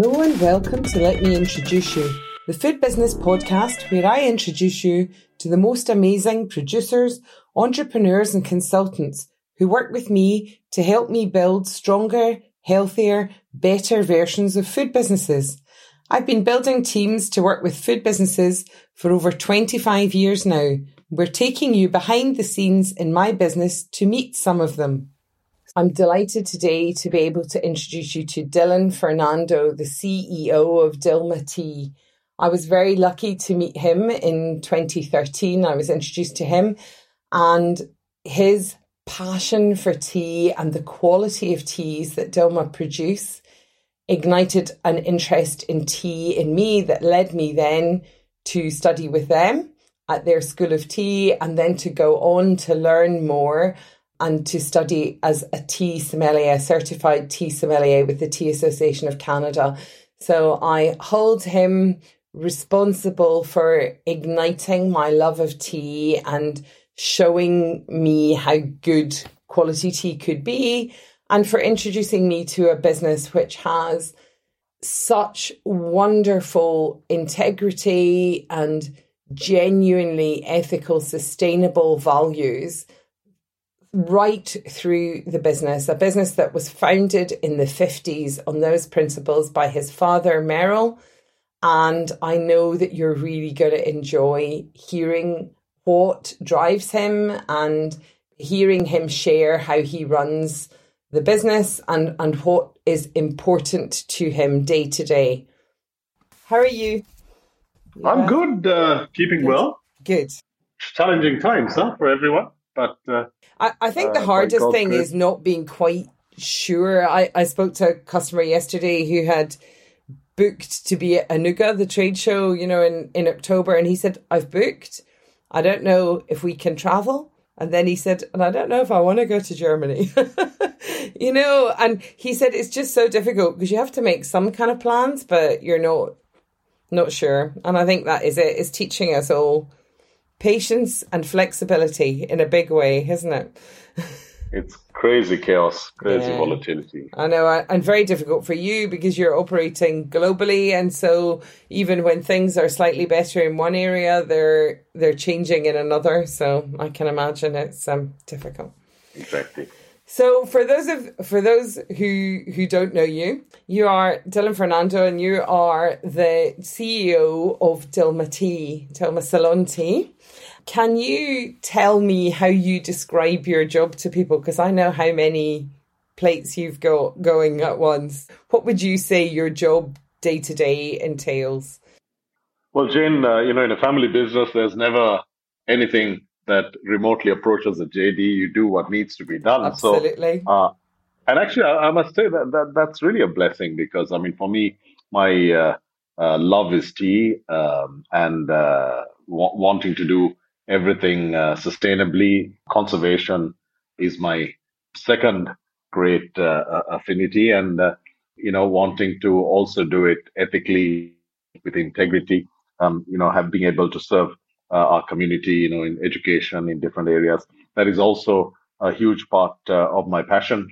Hello and welcome to Let Me Introduce You, the food business podcast where I introduce you to the most amazing producers, entrepreneurs, and consultants who work with me to help me build stronger, healthier, better versions of food businesses. I've been building teams to work with food businesses for over 25 years now. We're taking you behind the scenes in my business to meet some of them. I'm delighted today to be able to introduce you to Dilhan Fernando, the CEO of Dilmah Tea. I was very lucky to meet him in 2013. I was introduced to him and his passion for tea and the quality of teas that Dilmah produce ignited an interest in tea in me that led me then to study with them at their School of Tea and then to go on to learn more and to study as a tea sommelier, certified tea sommelier with the Tea Association of Canada. So I hold him responsible for igniting my love of tea and showing me how good quality tea could be and for introducing me to a business which has such wonderful integrity and genuinely ethical, sustainable values right through the business, a business that was founded in the 50s on those principles by his father, Merrill. And I know that you're really going to enjoy hearing what drives him and hearing him share how he runs the business and, and what is important to him day to day. How are you? I'm good, uh, keeping good. well. Good. Challenging times, huh, for everyone. But uh, I, I think the uh, hardest thing is not being quite sure. I, I spoke to a customer yesterday who had booked to be at Anuga, the trade show, you know, in, in October, and he said, I've booked. I don't know if we can travel. And then he said, and I don't know if I want to go to Germany. you know, and he said it's just so difficult because you have to make some kind of plans, but you're not not sure. And I think that is it. It's teaching us all patience and flexibility in a big way, isn't it? it's crazy chaos, crazy Yeah. volatility. I know, and very difficult for you because you're operating globally, and so even when things are slightly better in one area, they're they're changing in another. So I can imagine it's um, difficult. Exactly. So for those of for those who who don't know you, you are Dilhan Fernando, and you are the CEO of Dilmah Tea, Dilmah Ceylon Tea. Can you tell me how you describe your job to people? Because I know how many plates you've got going at once. What would you say your job day to day entails? Well, Jane, uh, you know, in a family business, there's never anything that remotely approaches a JD. You do what needs to be done. Absolutely. So, uh, and actually, I, I must say that, that that's really a blessing because, I mean, for me, my uh, uh, love is tea um, and uh, wa- wanting to do everything uh, sustainably. Conservation is my second great uh, affinity, and uh, you know, wanting to also do it ethically with integrity. Um, you know, have been able to serve our community, you know, in education in different areas. That is also a huge part uh, of my passion.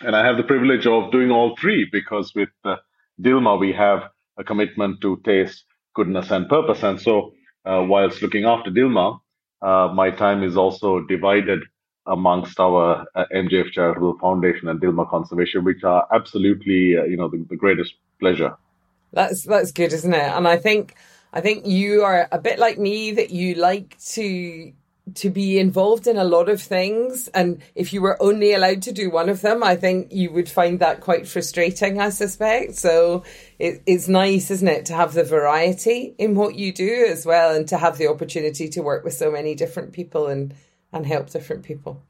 And I have the privilege of doing all three because with uh, Dilmah, we have a commitment to taste, goodness, and purpose. And so, uh, whilst looking after Dilmah, uh, my time is also divided amongst our uh, MJF Charitable Foundation and Dilmah Conservation, which are absolutely, uh, you know, the, the greatest pleasure. That's that's good, isn't it? And I think I think you are a bit like me that you like to to be involved in a lot of things and if you were only allowed to do one of them i think you would find that quite frustrating i suspect so it, it's nice isn't it to have the variety in what you do as well and to have the opportunity to work with so many different people and and help different people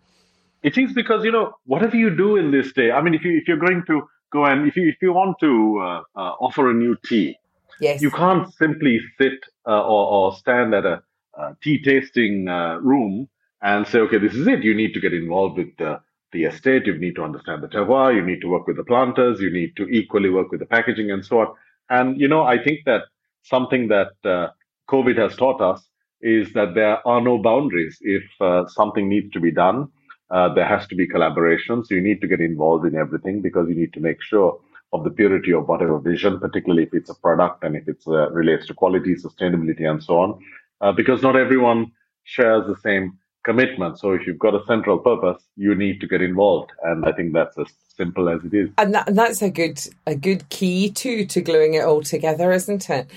It is because you know whatever you do in this day. I mean, if you if you're going to go and if you if you want to uh, uh, offer a new tea, yes you can't simply sit uh, or, or stand at a, uh tea tasting uh, room and say, okay, this is it. You need to get involved with the, estate. You need to understand the terroir. You need to work with the planters. You need to equally work with the packaging and so on. And, you know, I think that something that uh, COVID has taught us is that there are no boundaries. If uh, something needs to be done, there has to be collaboration. So you need to get involved in everything because you need to make sure of the purity of whatever vision, particularly if it's a product and if it uh, relates to quality, sustainability, and so on, uh, because not everyone shares the same commitment. So if you've got a central purpose, you need to get involved, and I think that's as simple as it is. And, that, and that's a good a good key too to gluing it all together, isn't it?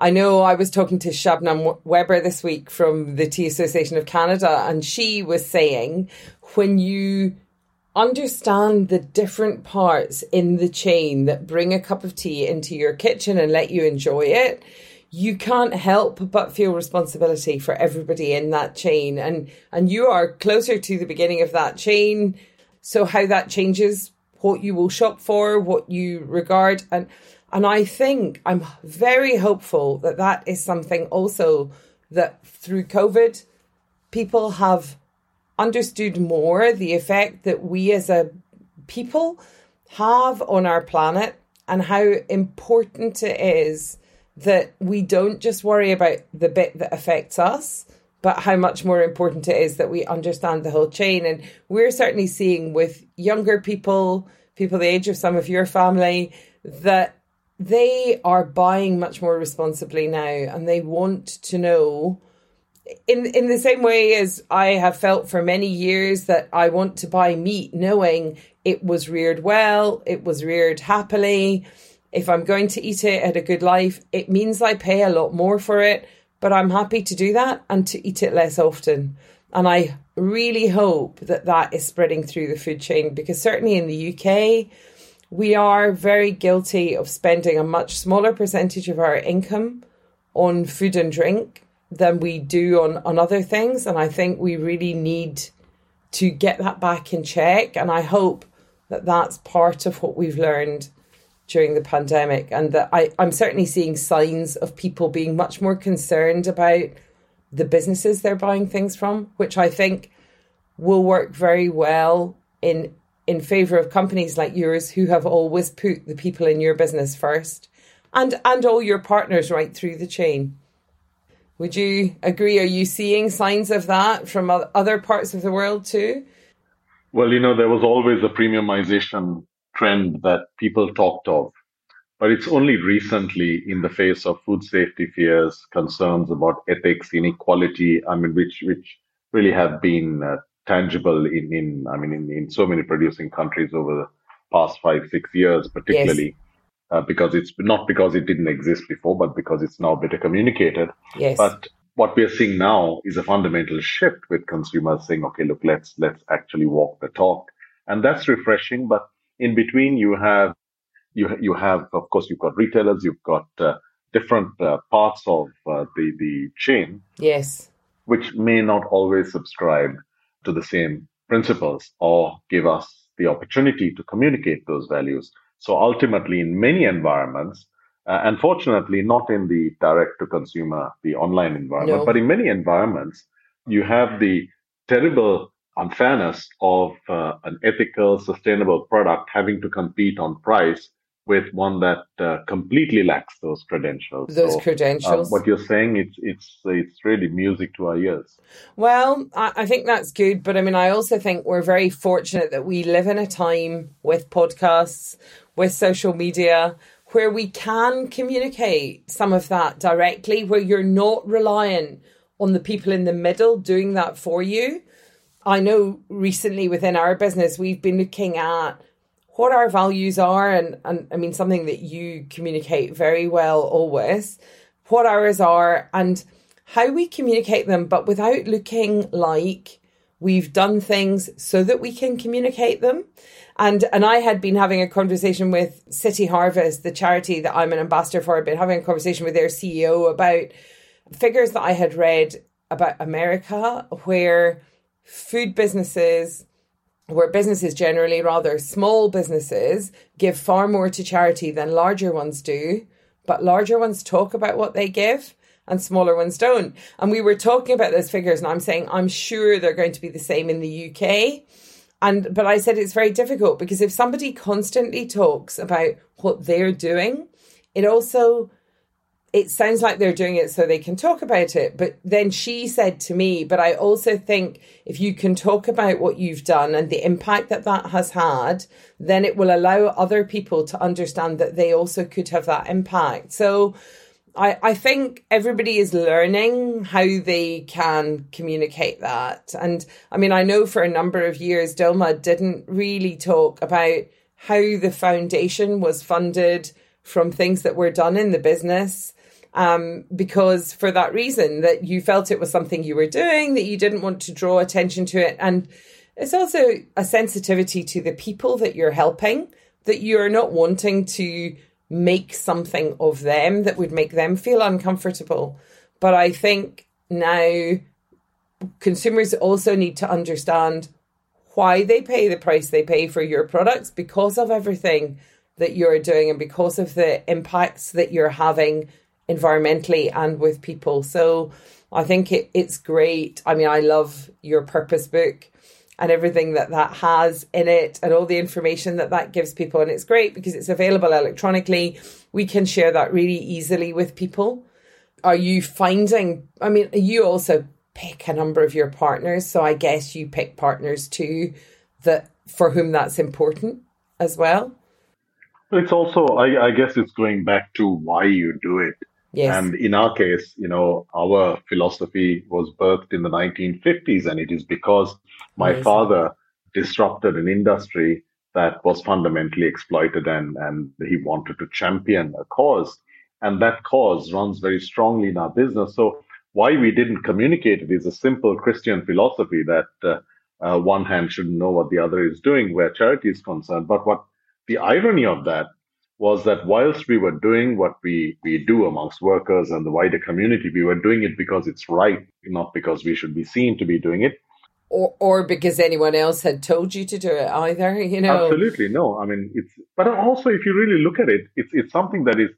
I know I was talking to Shabnam Weber this week from the Tea Association of Canada, and she was saying when you understand the different parts in the chain that bring a cup of tea into your kitchen and let you enjoy it, you can't help but feel responsibility for everybody in that chain. And, and you are closer to the beginning of that chain. So how that changes what you will shop for, what you regard. And, and I think I'm very hopeful that that is something also that through COVID, people have understood more the effect that we as a people have on our planet and how important it is that we don't just worry about the bit that affects us, but how much more important it is that we understand the whole chain. And we're certainly seeing with younger people, people the age of some of your family, that they are buying much more responsibly now and they want to know in in the same way as I have felt for many years that I want to buy meat knowing it was reared well, it was reared happily. If I'm going to eat it at a good life, it means I pay a lot more for it, but I'm happy to do that and to eat it less often. And I really hope that that is spreading through the food chain because certainly in the UK, we are very guilty of spending a much smaller percentage of our income on food and drink than we do on, on other things. And I think we really need to get that back in check. And I hope that that's part of what we've learned during the pandemic. And that I, I'm certainly seeing signs of people being much more concerned about the businesses they're buying things from, which I think will work very well in in favor of companies like yours who have always put the people in your business first and and all your partners right through the chain. Would you agree? Are you seeing signs of that from other parts of the world too? Well, you know, there was always a premiumization trend that people talked of, but it's only recently, in the face of food safety fears, concerns about ethics, inequality, I mean, which which really have been uh, tangible in, in I mean, in, in so many producing countries over the past five, six years, particularly. Yes uh, because it's not because it didn't exist before, but because it's now better communicated. Yes. But what we are seeing now is a fundamental shift with consumers saying, okay, look, let's let's actually walk the talk, and that's refreshing. But in between, you have you you have of course you've got retailers, you've got uh, different uh, parts of uh, the the chain. Yes. Which may not always subscribe to the same principles or give us the opportunity to communicate those values. So ultimately, in many environments, uh, unfortunately, not in the direct to consumer, the online environment, no. but in many environments, you have the terrible unfairness of uh, an ethical, sustainable product having to compete on price with one that uh, completely lacks those credentials. Those so, uh, credentials. what you're saying, it's it's it's really music to our ears. Well, I, I think that's good, but I mean, I also think we're very fortunate that we live in a time with podcasts, with social media where we can communicate some of that directly, where you're not reliant on the people in the middle doing that for you. I know recently within our business, we've been looking at what our values are, and, and I mean, something that you communicate very well always, what ours are, and how we communicate them, but without looking like we've done things so that we can communicate them. And and I had been having a conversation with City Harvest, the charity that I'm an ambassador for. I've been having a conversation with their CEO about figures that I had read about America, where food businesses, where businesses generally, rather small businesses, give far more to charity than larger ones do. But larger ones talk about what they give and smaller ones don't. And we were talking about those figures, and I'm saying I'm sure they're going to be the same in the UK. And but I said it's very difficult because if somebody constantly talks about what they're doing, it also it sounds like they're doing it so they can talk about it. But then she said to me, but I also think if you can talk about what you've done and the impact that that has had, then it will allow other people to understand that they also could have that impact. So I, I think everybody is learning how they can communicate that. And I mean, I know for a number of years, Dilmah didn't really talk about how the foundation was funded from things that were done in the business um, because for that reason that you felt it was something you were doing that you didn't want to draw attention to it. And it's also a sensitivity to the people that you're helping that you're not wanting to make something of them that would make them feel uncomfortable. But i think now consumers also need to understand why they pay the price they pay for your products because of everything that you're doing and because of the impacts that you're having environmentally and with people. So I think it, it's great. I mean, I love your purpose book and everything that that has in it and all the information that that gives people. And it's great because it's available electronically. We can share that really easily with people. Are you finding, I mean, you also pick a number of your partners. So I guess you pick partners too that for whom that's important as well. It's also, I, I guess it's going back to why you do it. Yes. And in our case, you know, our philosophy was birthed in the 1950s, and it is because my Amazing. father disrupted an industry that was fundamentally exploited and, and he wanted to champion a cause. And that cause runs very strongly in our business. So why we didn't communicate it is a simple Christian philosophy that uh, uh, one hand shouldn't know what the other is doing where charity is concerned. But what the irony of that was that whilst we were doing what we, we do amongst workers and the wider community, we were doing it because it's right, not because we should be seen to be doing it. Or, or because anyone else had told you to do it either, you know. Absolutely, no. I mean, it's. But also, if you really look at it, it's it's something that is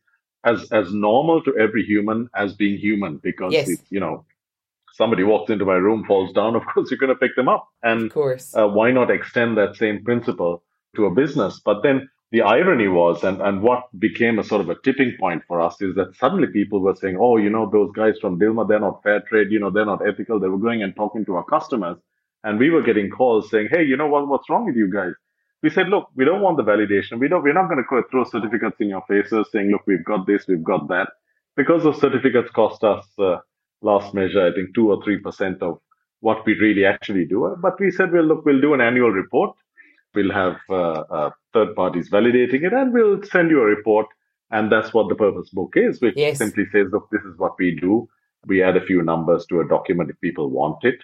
as as normal to every human as being human. Because yes. it's you know, somebody walks into my room, falls down. Of course, you're going to pick them up, and of course, uh, why not extend that same principle to a business? But then the irony was, and, and what became a sort of a tipping point for us is that suddenly people were saying, oh, you know, those guys from Dilmah, they're not fair trade, you know, they're not ethical. They were going and talking to our customers. And we were getting calls saying, hey, you know what, what's wrong with you guys? We said, look, we don't want the validation. We don't, we're not going to throw certificates in your faces saying, look, we've got this, we've got that. Because those certificates cost us, uh, last measure, I think two or 3% of what we really actually do. But we said, well, look, we'll do an annual report We'll have uh, uh, third parties validating it, and we'll send you a report. And that's what the purpose book is, which yes. simply says, look, this is what we do. We add a few numbers to a document if people want it.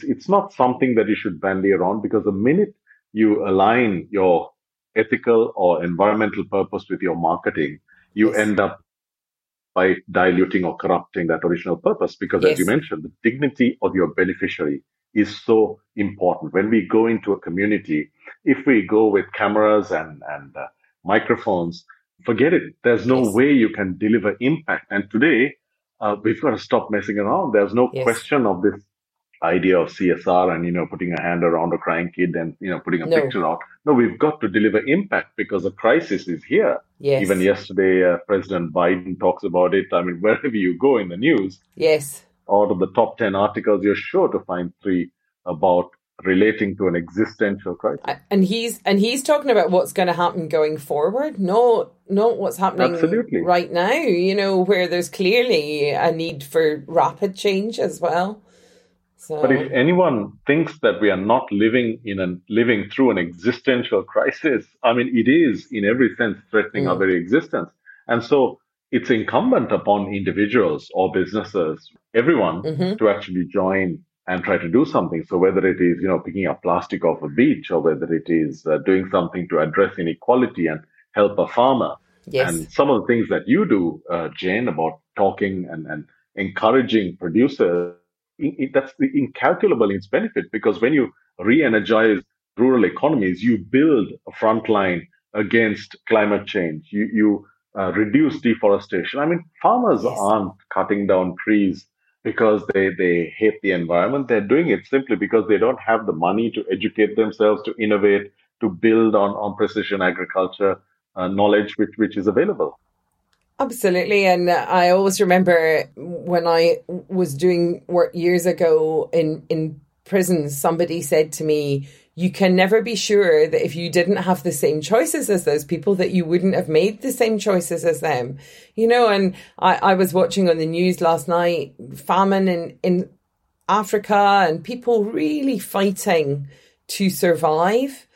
It's not something that you should bandy around because the minute you align your ethical or environmental purpose with your marketing, you yes. end up by diluting or corrupting that original purpose. Because yes. as you mentioned, the dignity of your beneficiary is so important. When we go into a community, if we go with cameras and, and uh, microphones, forget it. There's no yes. way you can deliver impact. And today, uh, we've got to stop messing around. There's no yes. question of this idea of CSR and, you know, putting a hand around a crying kid and, you know, putting a no. picture out. No, we've got to deliver impact because the crisis is here. Yes. Even yesterday, uh, President Biden talks about it. I mean, wherever you go in the news. Yes. Out of the top 10 articles, you're sure to find three about relating to an existential crisis. And he's and he's talking about what's going to happen going forward, not not what's happening Absolutely. right now. You know, where there's clearly a need for rapid change as well. So. But if anyone thinks that we are not living in a living through an existential crisis, I mean, it is in every sense threatening mm. our very existence. And so it's incumbent upon individuals or businesses, everyone, mm-hmm. to actually join and try to do something. So whether it is, you know, picking up plastic off a beach or whether it is uh, doing something to address inequality and help a farmer. Yes. And some of the things that you do, uh, Jane, about talking and, and encouraging producers, it, it, that's incalculable in its benefit because when you re-energize rural economies, you build a front line against climate change. You, you uh, reduce deforestation. I mean, farmers yes. aren't cutting down trees because they, they hate the environment. They're doing it simply because they don't have the money to educate themselves, to innovate, to build on, on precision agriculture uh, knowledge which, which is available. Absolutely. And I always remember when I was doing work years ago in, in prison, somebody said to me, you can never be sure that if you didn't have the same choices as those people, that you wouldn't have made the same choices as them. You know, and I, I was watching on the news last night, famine in, in Africa and people really fighting to survive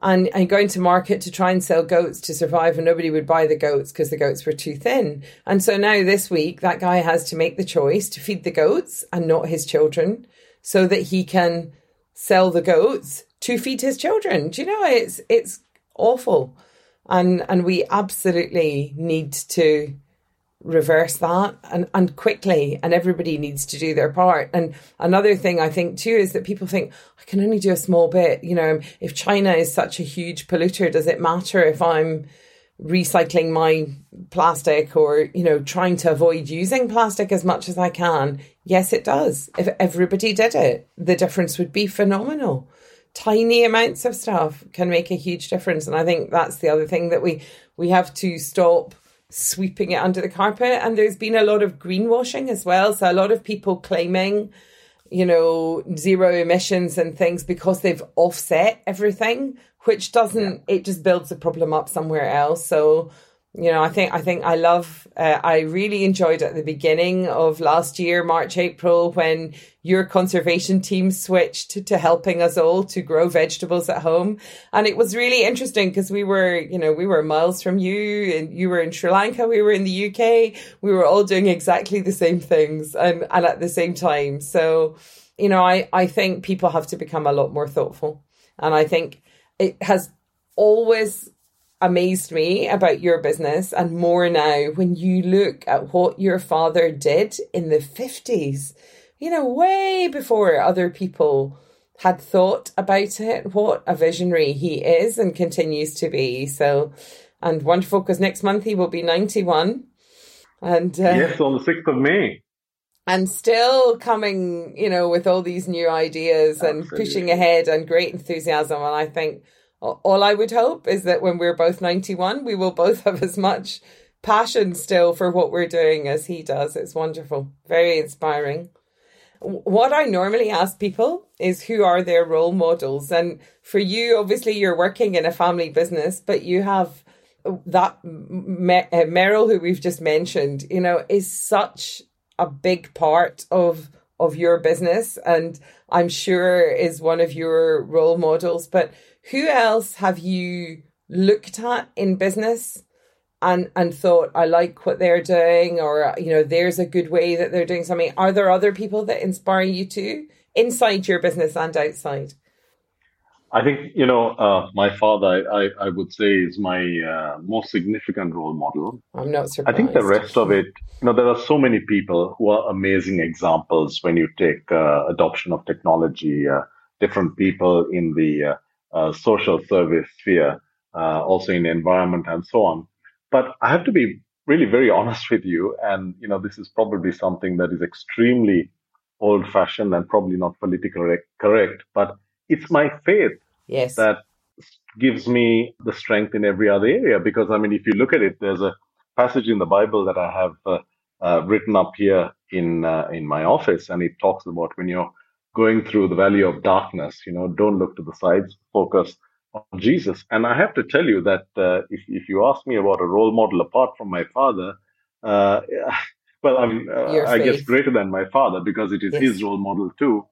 and, and going to market to try and sell goats to survive and nobody would buy the goats because the goats were too thin. And so now this week that guy has to make the choice to feed the goats and not his children so that he can sell the goats to feed his children. Do you know it's it's awful. And and we absolutely need to reverse that and, and quickly and everybody needs to do their part. And another thing i think too is that people think i can only do a small bit. You know if china is such a huge polluter does it matter if i'm recycling my plastic or you know trying to avoid using plastic as much as i can? Yes it does. If everybody did it the difference would be phenomenal tiny amounts of stuff can make a huge difference and i think that's the other thing that we we have to stop sweeping it under the carpet. And there's been a lot of greenwashing as well. So a lot of people claiming, you know, zero emissions and things because they've offset everything, which doesn't, yeah. it just builds the problem up somewhere else. So you know, I think I think I love. Uh, I really enjoyed at the beginning of last year, March April, when your conservation team switched to, helping us all to grow vegetables at home, and it was really interesting because we were, you know, we were miles from you, and you were in Sri Lanka, we were in the UK, we were all doing exactly the same things, and and at the same time. So, you know, I I think people have to become a lot more thoughtful, and I think it has always amazed me about your business and more now when you look at what your father did in the 50s, you know, way before other people had thought about it, what a visionary he is and continues to be. So, and wonderful because next month he will be 91. And uh, yes, on the 6th of May. And still coming, you know, with all these new ideas Absolutely. and pushing ahead and great enthusiasm. And I think, all I would hope is that when we're both 91, we will both have as much passion still for what we're doing as he does. It's wonderful, very inspiring. What I normally ask people is who are their role models? And for you, obviously, you're working in a family business, but you have that uh, Merrill, who we've just mentioned, you know, is such a big part of of your business and I'm sure is one of your role models. But who else have you looked at in business and and thought I like what they're doing or you know there's a good way that they're doing something? Are there other people that inspire you too inside your business and outside? I think you know uh, my father. I, I would say is my uh, most significant role model. I'm not surprised. I think the rest of it, you know, there are so many people who are amazing examples when you take uh, adoption of technology. Uh, different people in the uh, uh, social service sphere, also in the environment and so on. But I have to be really very honest with you, and you know, this is probably something that is extremely old-fashioned and probably not politically correct, but it's my faith yes. that gives me the strength in every other area. Because I mean, if you look at it, there's a passage in the Bible that I have uh, uh, written up here in uh, in my office, and it talks about when you're going through the valley of darkness, you know, don't look to the sides, focus on Jesus. And I have to tell you that uh, if if you ask me about a role model apart from my father, uh, well, I'm uh, I guess greater than my father because it is yes. his role model too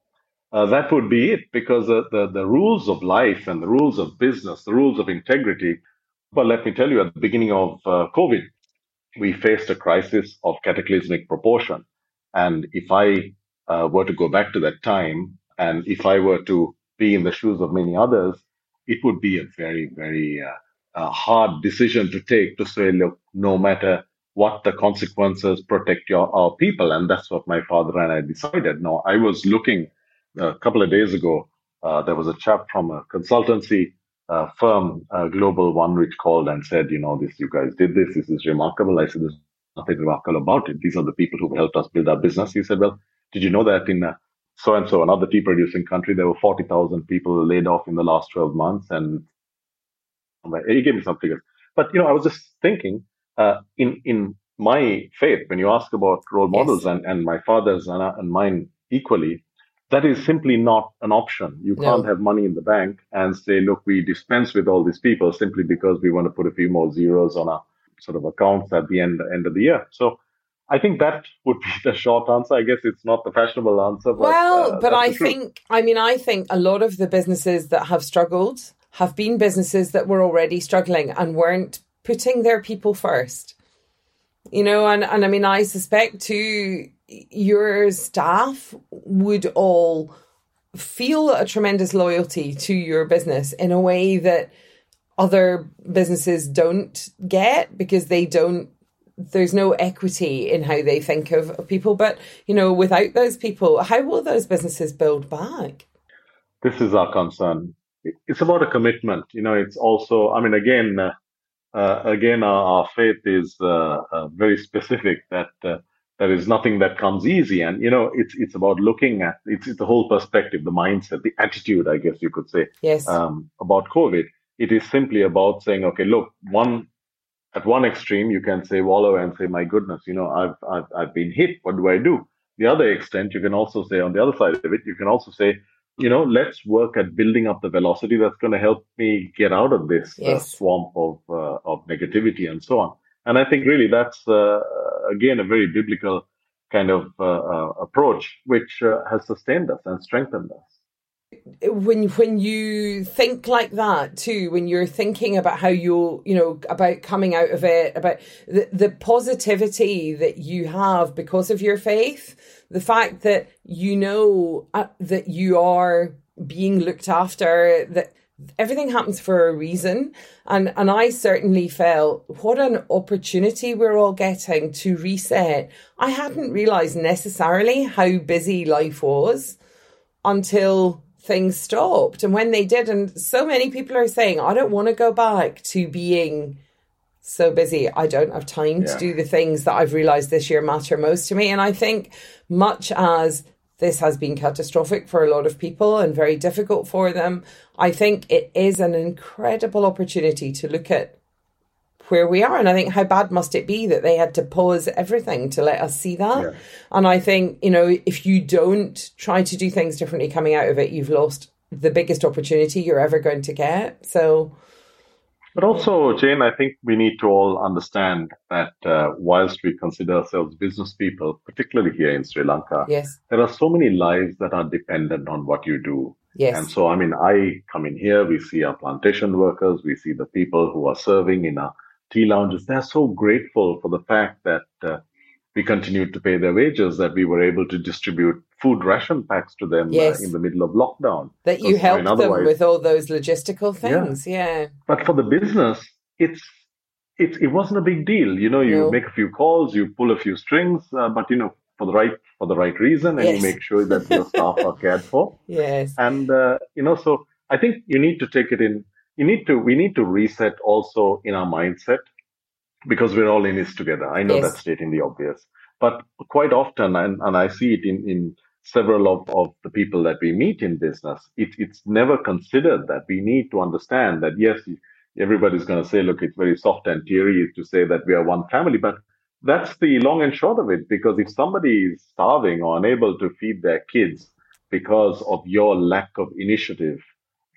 uh, that would be it because the, the, the, rules of life and the rules of business, the rules of integrity. But let me tell you, at the beginning of uh, COVID, we faced a crisis of cataclysmic proportion. And if I uh, were to go back to that time, and if I were to be in the shoes of many others, it would be a very, very uh, hard decision to take to say, look, no matter what the consequences, protect your our people. And that's what my father and I decided. No, I was looking a couple of days ago, uh, there was a chap from a consultancy uh, firm, uh, Global One, which called and said, you know, this, you guys did this. This is remarkable. I said, there's nothing remarkable about it. These are the people who helped us build our business. He said, well, did you know that in so and so, another tea producing country, there were 40,000 people laid off in the last 12 months. And he gave me some figures. But, you know, I was just thinking, uh, in, in my faith, when you ask about role models yes. and, and my father's and, and mine equally, that is simply not an option. You can't no. have money in the bank and say, look, we dispense with all these people simply because we want to put a few more zeros on our sort of accounts at the end end of the year. So I think that would be the short answer. I guess it's not the fashionable answer. But, well, uh, but I think, I mean, I think a lot of the businesses that have struggled have been businesses that were already struggling and weren't putting their people first. You know, and, and I mean, I suspect too, your staff would all feel a tremendous loyalty to your business in a way that other businesses don't get because they don't there's no equity in how they think of, of, people. But you know without those people how will those businesses build back? This is our concern. It's about a commitment you know it's also i mean again uh, uh, again our, our, faith is uh, uh very specific that uh, there is nothing that comes easy. And you know it's it's about looking at it's, it's the whole perspective the mindset the attitude i guess you could say yes. um, about covid. It is simply about saying okay look one at one extreme you can say wallow and say my goodness you know i've i've, I've been hit. What do i do? The other extent you can also say on the other side of it you can also say you know let's work at building up the velocity that's going to help me get out of this uh, yes. uh, swamp of uh, of negativity and so on. And I think really that's, uh, again, a very biblical kind of uh, uh, approach, which uh, has sustained us and strengthened us when when you think like that too when you're thinking about how you'll you know about coming out of it about the, the positivity that you have because of your faith the fact that you know uh, that you are being looked after that everything happens for a reason and and I certainly felt what an opportunity we're all getting to reset. I hadn't realized necessarily how busy life was until things stopped and when they did and so many people are saying I don't want to go back to being so busy. I don't have time yeah. to do the things that I've realized this year matter most to me and I think much as this has been catastrophic for a lot of people and very difficult for them. I think it is an incredible opportunity to look at where we are. And I think how bad must it be that they had to pause everything to let us see that? Yeah. And I think, you know, if you don't try to do things differently coming out of it, you've lost the biggest opportunity you're ever going to get. So but also, Jane, I think we need to all understand that uh, whilst we consider ourselves business people, particularly here in Sri Lanka, yes. there are so many lives that are dependent on what you do. Yes. And so, I mean, I come in here, we see our plantation workers, we see the people who are serving in our tea lounges. They're so grateful for the fact that uh, we continued to pay their wages, that we were able to distribute food ration packs to them uh, yes. uh, in the middle of lockdown. That you helped I mean, them with all those logistical things, yeah. yeah. But for the business, it's it, it wasn't a big deal. You know, you no. make a few calls, you pull a few strings, uh, but you know, for the right for the right reason, and yes. you make sure that your staff are cared for. Yes. And uh, you know, so I think you need to take it in. You need to we need to reset also in our mindset because we're all in this together. I know yes. that's stating the obvious, but quite often, and, and I see it in, in several of, of the people that we meet in business, it, it's never considered that we need to understand that, yes, everybody's going to say, look, it's very soft and teary to say that we are one family, but that's the long and short of it. Because if somebody is starving or unable to feed their kids because of your lack of initiative,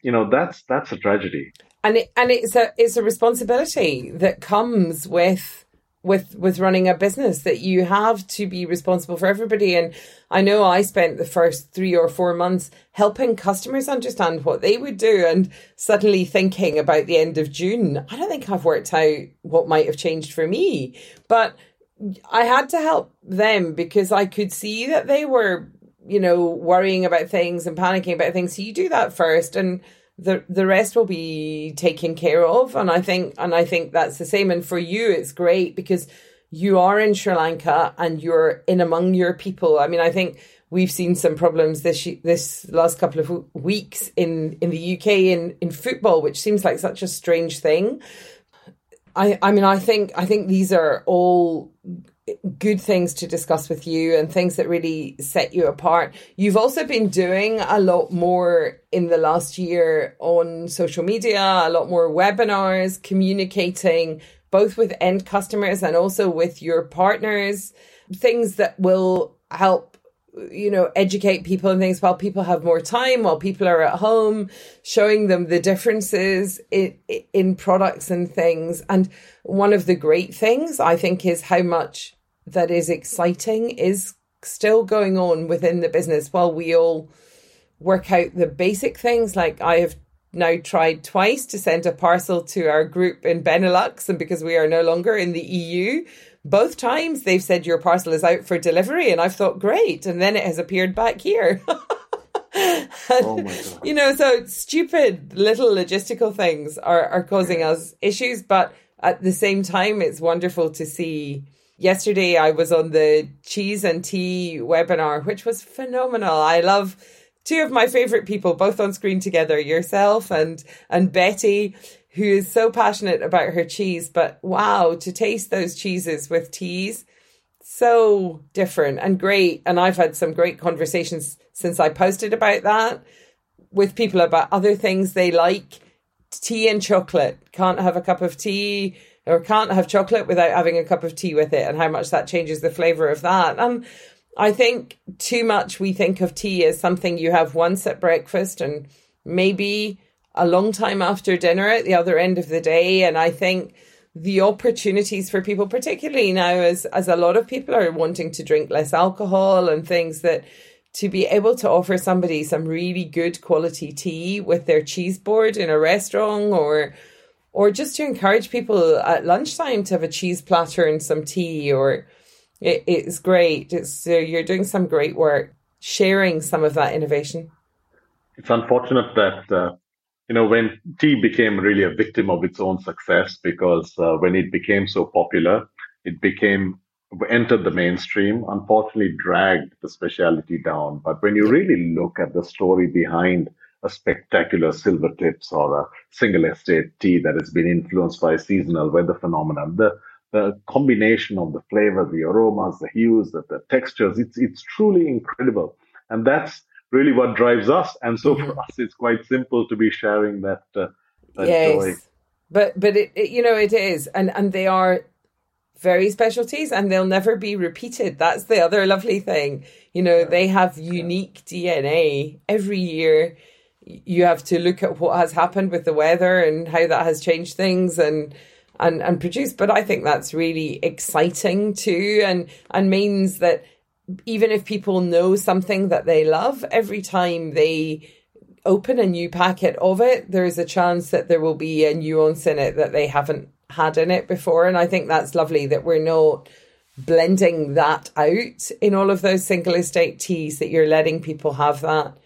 you know, that's, that's a tragedy. And it, and it's a it's a responsibility that comes with with with running a business that you have to be responsible for everybody. And i know i spent the first 3 or 4 months helping customers understand what they would do and suddenly thinking about the end of june. I don't think i've worked out what might have changed for me but i had to help them because i could see that they were you know worrying about things and panicking about things. So you do that first and the the rest will be taken care of. And i think and i think that's the same. And for you it's great because you are in sri lanka and you're in among your people. I mean i think we've seen some problems this this last couple of weeks in in the uk in in football which seems like such a strange thing. I i mean i think i think these are all good things to discuss with you and things that really set you apart. You've also been doing a lot more in the last year on social media, a lot more webinars, communicating both with end customers and also with your partners, things that will help you know educate people and things while people have more time while people are at home showing them the differences in in products and things and one of the great things i think is how much that is exciting is still going on within the business while we all work out the basic things like i have now tried twice to send a parcel to our group in Benelux, and because we are no longer in the EU, both times they've said your parcel is out for delivery, and I've thought great, and then it has appeared back here. oh my God. You know, so stupid little logistical things are, are causing us issues, but at the same time, it's wonderful to see. Yesterday, I was on the cheese and tea webinar, which was phenomenal. I love two of my favorite people both on screen together yourself and and Betty who is so passionate about her cheese. But wow to taste those cheeses with teas so different and great. And I've had some great conversations since I posted about that with people about other things they like. Tea and chocolate. Can't have a cup of tea or can't have chocolate without having a cup of tea with it and how much that changes the flavor of that and I think too much we think of tea as something you have once at breakfast and maybe a long time after dinner at the other end of the day. And I think the opportunities for people, particularly now as, as a lot of people are wanting to drink less alcohol and things that to be able to offer somebody some really good quality tea with their cheese board in a restaurant or or just to encourage people at lunchtime to have a cheese platter and some tea or it, it's great. It's uh, you're doing some great work sharing some of that innovation. It's unfortunate that uh, you know when tea became really a victim of its own success because uh, when it became so popular, it became entered the mainstream. Unfortunately, dragged the specialty down. But when you really look at the story behind a spectacular silver tips or a single estate tea that has been influenced by seasonal weather phenomena, the the combination of the flavor, the aromas, the hues, the, the textures, it's, it's truly incredible. And that's really what drives us. And so for mm-hmm. us, it's quite simple to be sharing that, uh, that yes. joy. But, but it, it, you know, it is. And, and they are very specialties and they'll never be repeated. That's the other lovely thing. You know, they have unique DNA every year. You have to look at what has happened with the weather and how that has changed things and and, and produce. But I think that's really exciting too and, and means that even if people know something that they love, every time they open a new packet of it, there is a chance that there will be a nuance in it that they haven't had in it before. And I think that's lovely that we're not blending that out in all of those single estate teas, that you're letting people have that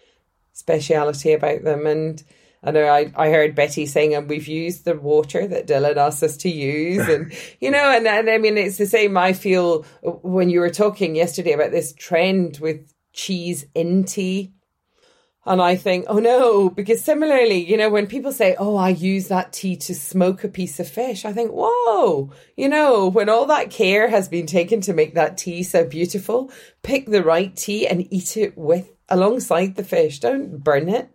speciality about them. And I know I, I heard Betty saying, and we've used the water that Dilhan asked us to use. And, you know, and, and I mean, it's the same I feel when you were talking yesterday about this trend with cheese in tea. And I think, oh no, because similarly, you know, when people say, oh, I use that tea to smoke a piece of fish, I think, whoa, you know, when all that care has been taken to make that tea so beautiful, pick the right tea and eat it with alongside the fish. Don't burn it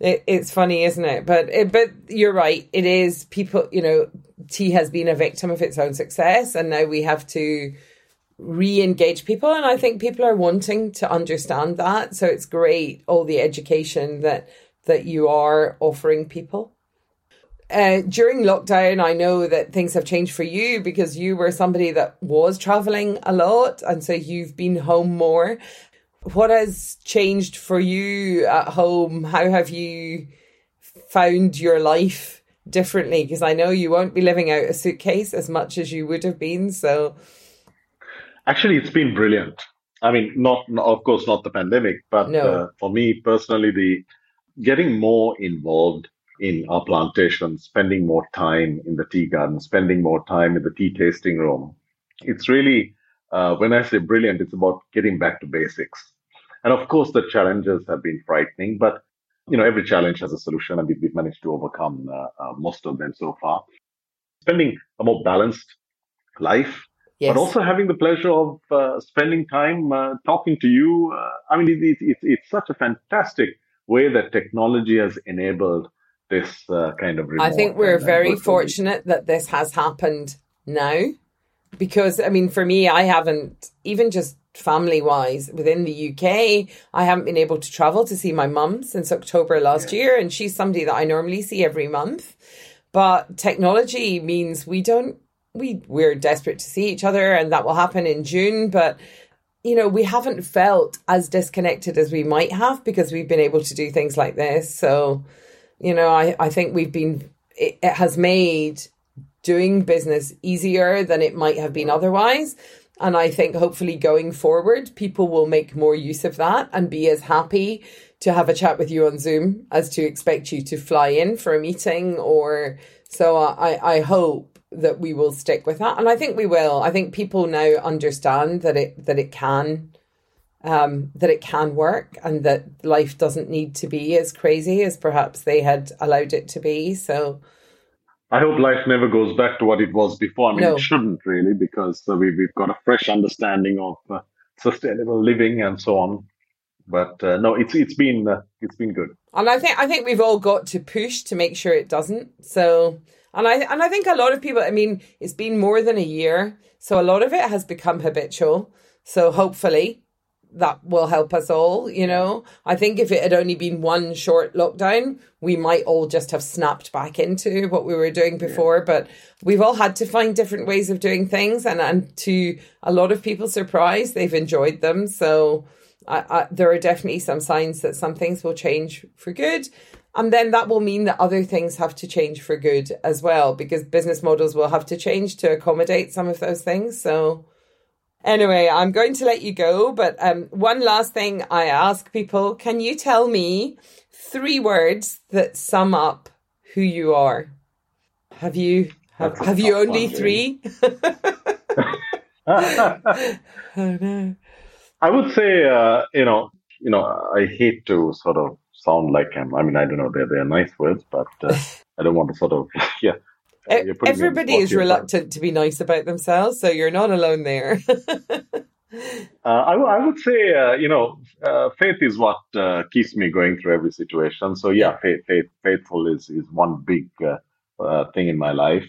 it, it's funny, isn't it? But it, but you're right. It is people. You know, tea has been a victim of its own success, and now we have to re-engage people. And I think people are wanting to understand that. So it's great all the education that that you are offering people. Uh, during lockdown, I know that things have changed for you because you were somebody that was traveling a lot, and so you've been home more what has changed for you at home? How have you found your life differently? Because I know you won't be living out a suitcase as much as you would have been. So, actually, it's been brilliant. I mean, not, of course, not the pandemic, but no. uh, for me personally, the getting more involved in our plantation, spending more time in the tea garden, spending more time in the tea tasting room. It's really, uh, when I say brilliant, it's about getting back to basics. And of course, the challenges have been frightening, but you know, every challenge has a solution, and we've managed to overcome uh, uh, most of them so far. Spending a more balanced life, yes. but also having the pleasure of uh, spending time uh, talking to you. Uh, I mean, it, it, it's it's such a fantastic way that technology has enabled this uh, kind of. I think we're very fortunate that this has happened now, because I mean, for me, I haven't even just family wise within the UK. I haven't been able to travel to see my mum since October last yeah. year, and she's somebody that I normally see every month. But technology means we don't we we're desperate to see each other, and that will happen in June. But you know, we haven't felt as disconnected as we might have because we've been able to do things like this. So, you know, I, I think we've been, it, it has made doing business easier than it might have been otherwise. And I think hopefully going forward, people will make more use of that and be as happy to have a chat with you on Zoom as to expect you to fly in for a meeting or so I, I hope that we will stick with that. And I think we will. I think people now understand that it that it can um, that it can work and that life doesn't need to be as crazy as perhaps they had allowed it to be. So I hope life never goes back to what it was before. I mean, no. it shouldn't really, because uh, we, we've got a fresh understanding of uh, sustainable living and so on. But uh, no, it's it's been uh, it's been good. And I think I think we've all got to push to make sure it doesn't. So, and I and I think a lot of people. I mean, it's been more than a year, so a lot of it has become habitual. So hopefully, that will help us all, you know. I think if it had only been one short lockdown, we might all just have snapped back into what we were doing before. Yeah. But we've all had to find different ways of doing things, and and to a lot of people's surprise, they've enjoyed them. So I, I, there are definitely some signs that some things will change for good. And then that will mean that other things have to change for good as well, because business models will have to change to accommodate some of those things. So, Anyway, I'm going to let you go, but um, one last thing I ask people can you tell me three words that sum up who you are? Have you have, have you only one, three? oh, no. I would say, uh, you know, you know, I hate to sort of sound like I'm. I mean, I don't know, they're they're nice words, but uh, I don't want to sort of, yeah, uh, everybody is reluctant to be nice about themselves, so you're not alone there. uh, I, w- I would say, uh, you know, uh, faith is what uh, keeps me going through every situation. So yeah, faith, faith, faithful is is one big uh, thing in my life.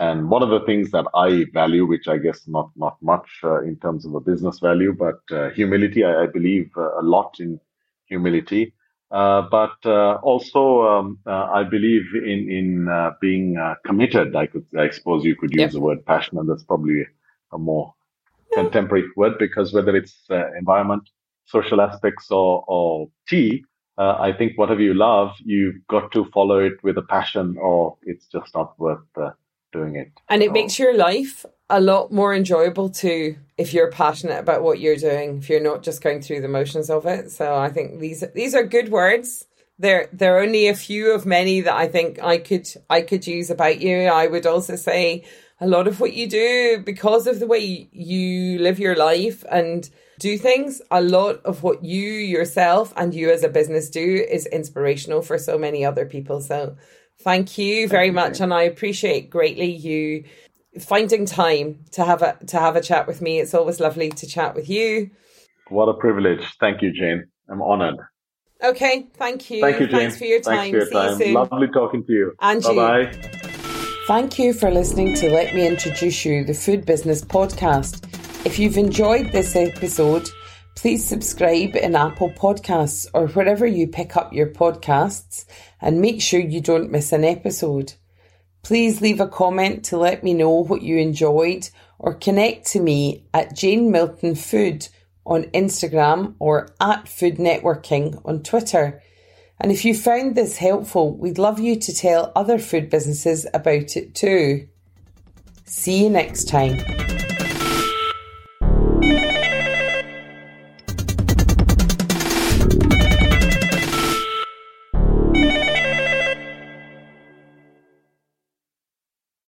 And one of the things that I value, which I guess not not much in terms of a business value, but humility. I, I believe a lot in humility. Uh, but uh, also, um, uh, I believe in in uh, being uh, committed. I could, I suppose, you could use yep. the word passionate. That's probably a more yeah. contemporary word because whether it's environment, social aspects, or or tea, I think whatever you love, you've got to follow it with a passion, or it's just not worth doing it. And it makes your life a lot more enjoyable too if you're passionate about what you're doing if you're not just going through the motions of it. So i think these these are good words. They're they're only a few of many that i think i could i could use about you. I would also say a lot of what you do because of the way you live your life and do things a lot of what you yourself and you as a business do is inspirational for so many other people. So thank you very thank you. much and i appreciate greatly you finding time to have a to have a chat with me. It's always lovely to chat with you. What a privilege. Thank you, Jane. I'm honored. Okay, thank you. Thank you, Jane. Thanks for your time. Thanks for your time. Lovely talking to you. And bye bye. Thank you for listening to Let Me Introduce You, the Food Business Podcast. If you've enjoyed this episode, please subscribe in Apple Podcasts or wherever you pick up your podcasts and make sure you don't miss an episode. Please leave a comment to let me know what you enjoyed or connect to me at Jane Milton Food on Instagram or at Food Networking on Twitter. And if you found this helpful, we'd love you to tell other food businesses about it too. See you next time.